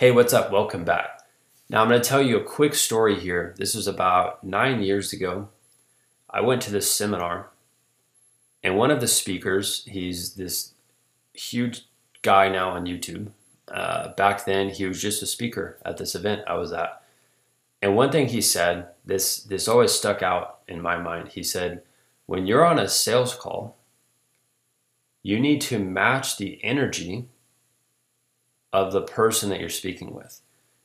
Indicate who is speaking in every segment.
Speaker 1: Hey, what's up? Welcome back. Now, I'm going to tell you a quick story here. This was about nine years ago. I went to this seminar, and one of the speakers, he's this huge guy now on YouTube. Uh, back then, he was just a speaker at this event I was at. And one thing he said, this, this always stuck out in my mind. He said, When you're on a sales call, you need to match the energy of the person that you're speaking with.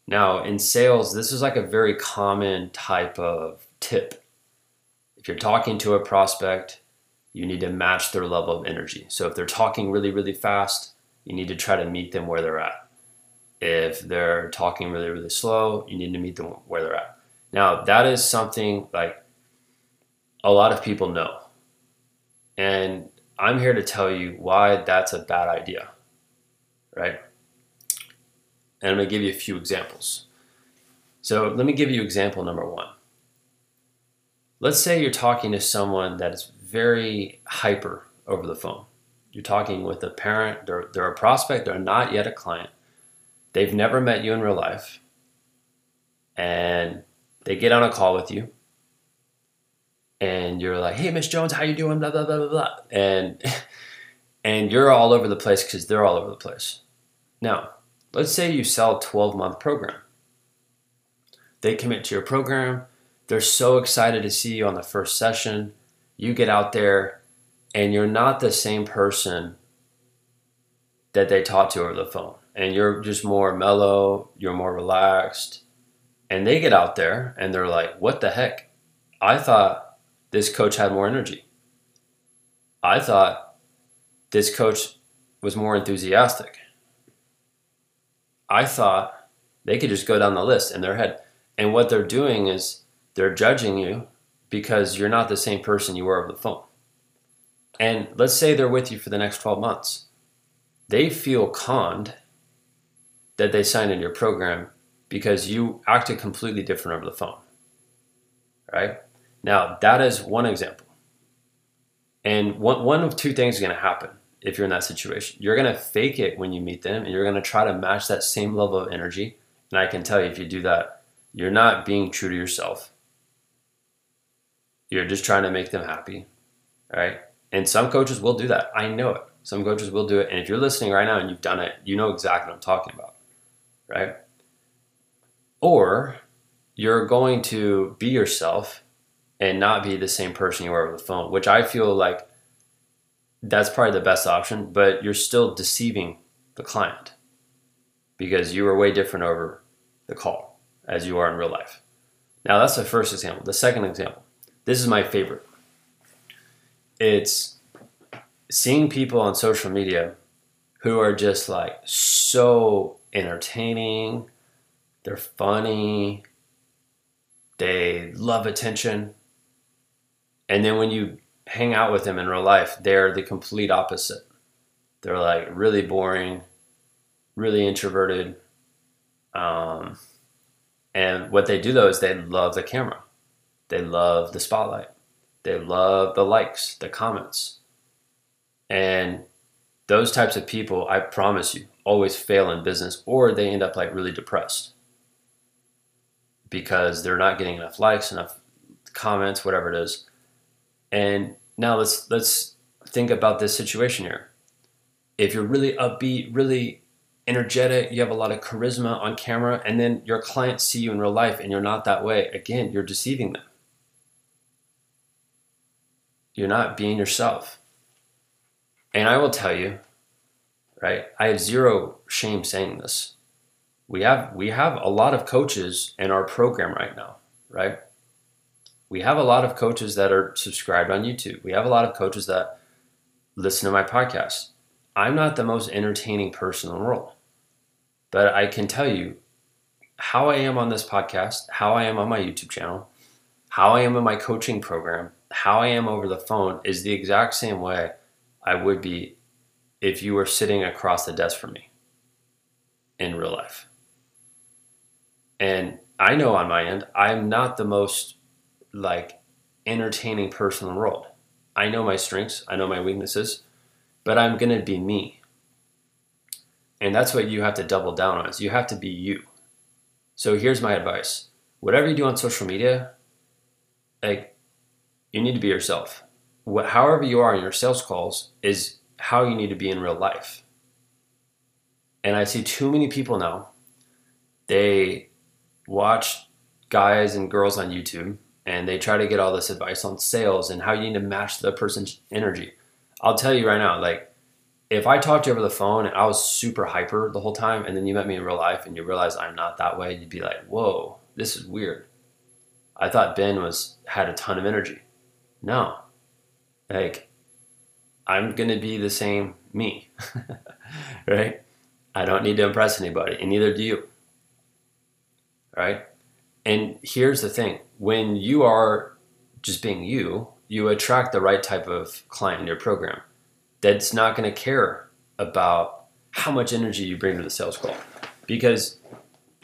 Speaker 1: Now, in sales, this is like a very common type of tip. If you're talking to a prospect, you need to match their level of energy. So if they're talking really, really fast, you need to try to meet them where they're at. If they're talking really, really slow, you need to meet them where they're at. Now, that is something like a lot of people know. And I'm here to tell you why that's a bad idea, right? And I'm going to give you a few examples. So let me give you example number one. Let's say you're talking to someone that is very hyper over the phone. You're talking with a parent, they're, they're a prospect, they're not yet a client. They've never met you in real life. And they get on a call with you and you're like, "Hey, Miss Jones, how you doing?" Blah blah blah blah blah, and and you're all over the place because they're all over the place. Now, let's say you sell a 12 month program. They commit to your program. They're so excited to see you on the first session. You get out there, and you're not the same person that they talked to over the phone, and you're just more mellow. You're more relaxed. And they get out there and they're like, what the heck? I thought this coach had more energy. I thought this coach was more enthusiastic. I thought they could just go down the list in their head. And what they're doing is they're judging you because you're not the same person you were over the phone. And let's say they're with you for the next 12 months. They feel conned that they signed in your program because you acted completely different over the phone. Right? Now, that is one example. And one, one of two things is going to happen if you're in that situation. You're going to fake it when you meet them and you're going to try to match that same level of energy. And I can tell you, if you do that, you're not being true to yourself. You're just trying to make them happy. Right? And some coaches will do that. I know it. Some coaches will do it. And if you're listening right now and you've done it, you know exactly what I'm talking about. Right? Or you're going to be yourself and not be the same person you were over the phone, which I feel like that's probably the best option, but you're still deceiving the client because you are way different over the call as you are in real life. Now, that's the first example. The second example, this is my favorite. It's seeing people on social media who are just like so entertaining, they're funny, they love attention, and then when you hang out with them in real life, they're the complete opposite. They're like really boring, really introverted. Um, and what they do though is they love the camera, they love the spotlight, they love the likes, the comments. And those types of people, I promise you, always fail in business or they end up like really depressed because they're not getting enough likes, enough comments, whatever it is. And now let's let's think about this situation here. If you're really upbeat, really energetic, you have a lot of charisma on camera, and then your clients see you in real life and you're not that way, again, you're deceiving them. You're not being yourself. And I will tell you, right? I have zero shame saying this. We have we have a lot of coaches in our program right now, right? We have a lot of coaches that are subscribed on YouTube. We have a lot of coaches that listen to my podcast. I'm not the most entertaining person in the world, but I can tell you how I am on this podcast, how I am on my YouTube channel, how I am in my coaching program, how I am over the phone is the exact same way I would be if you were sitting across the desk from me in real life. And I know on my end, I'm not the most like entertaining person in the world. I know my strengths, I know my weaknesses, but I'm to be me. And that's what you have to double down on is you have to be you. So here's my advice. Whatever you do on social media, like you need to be yourself. What, however you are in your sales calls is how you need to be in real life. And I see too many people now. They watch guys and girls on YouTube and they try to get all this advice on sales and how you need to match the person's energy. I'll tell you right now, like if I talked to you over the phone and I was super hyper the whole time and then you met me in real life and you realize I'm not that way, you'd be like, whoa, this is weird. I thought Ben was had a ton of energy. No. Like I'm gonna be the same me. right? I don't need to impress anybody, and neither do you. Right? And here's the thing when you are just being you, you attract the right type of client in your program that's not going to care about how much energy you bring to the sales call because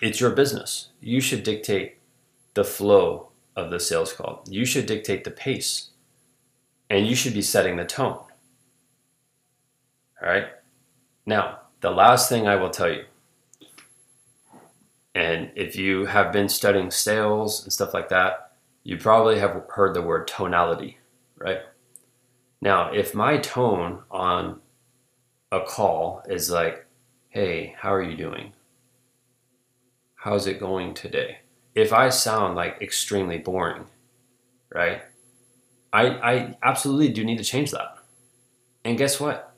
Speaker 1: it's your business. You should dictate the flow of the sales call, you should dictate the pace, and you should be setting the tone. All right. Now, the last thing I will tell you and if you have been studying sales and stuff like that, you probably have heard the word tonality, right? Now, if my tone on a call is like, hey, how are you doing? How's it going today? If I sound like extremely boring, right? I, I absolutely do need to change that. And guess what?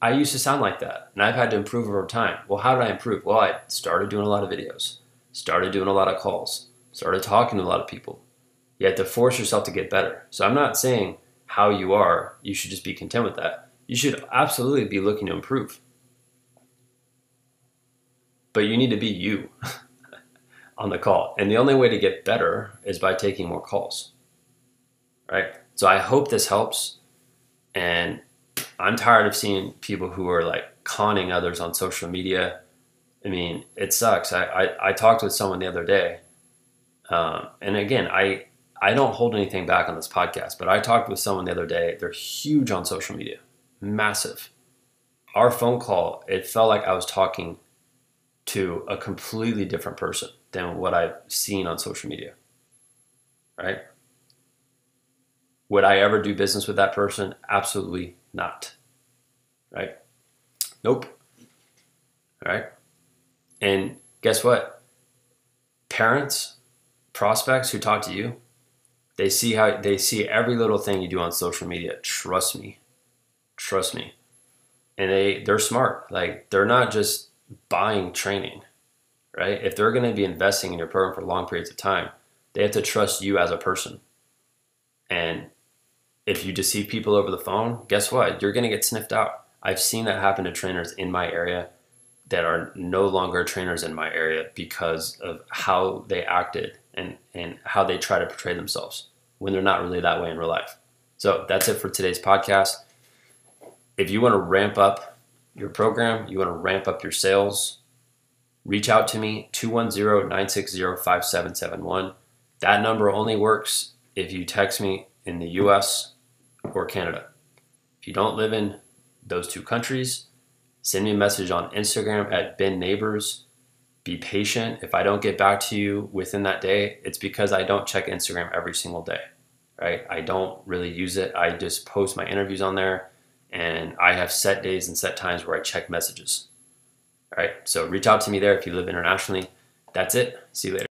Speaker 1: I used to sound like that, and I've had to improve over time. Well, how did I improve? Well, I started doing a lot of videos, started doing a lot of calls, started talking to a lot of people. You have to force yourself to get better. So I'm not saying how you are, you should just be content with that. You should absolutely be looking to improve. But you need to be you on the call. And the only way to get better is by taking more calls. Right? So I hope this helps. And I'm tired of seeing people who are like conning others on social media. I mean, it sucks. I, I, I talked with someone the other day, um, and again, I I don't hold anything back on this podcast, but I talked with someone the other day. They're huge on social media, massive. Our phone call, it felt like I was talking to a completely different person than what I've seen on social media. Right? Would I ever do business with that person? Absolutely not. Right? Nope. All right. And guess what? Parents, prospects who talk to you, they see how they see every little thing you do on social media. Trust me. Trust me. And they they're smart. Like they're not just buying training, right? If they're going to be investing in your program for long periods of time, they have to trust you as a person. And if you deceive people over the phone, guess what? You're going to get sniffed out. I've seen that happen to trainers in my area that are no longer trainers in my area because of how they acted and, and how they try to portray themselves when they're not really that way in real life. So that's it for today's podcast. If you want to ramp up your program, you want to ramp up your sales, reach out to me 210 960 5771. That number only works if you text me in the US or Canada. If you don't live in those two countries, send me a message on Instagram at Ben Neighbors. Be patient. If I don't get back to you within that day, it's because I don't check Instagram every single day, right? I don't really use it. I just post my interviews on there and I have set days and set times where I check messages. All right, so reach out to me there if you live internationally. That's it. See you later.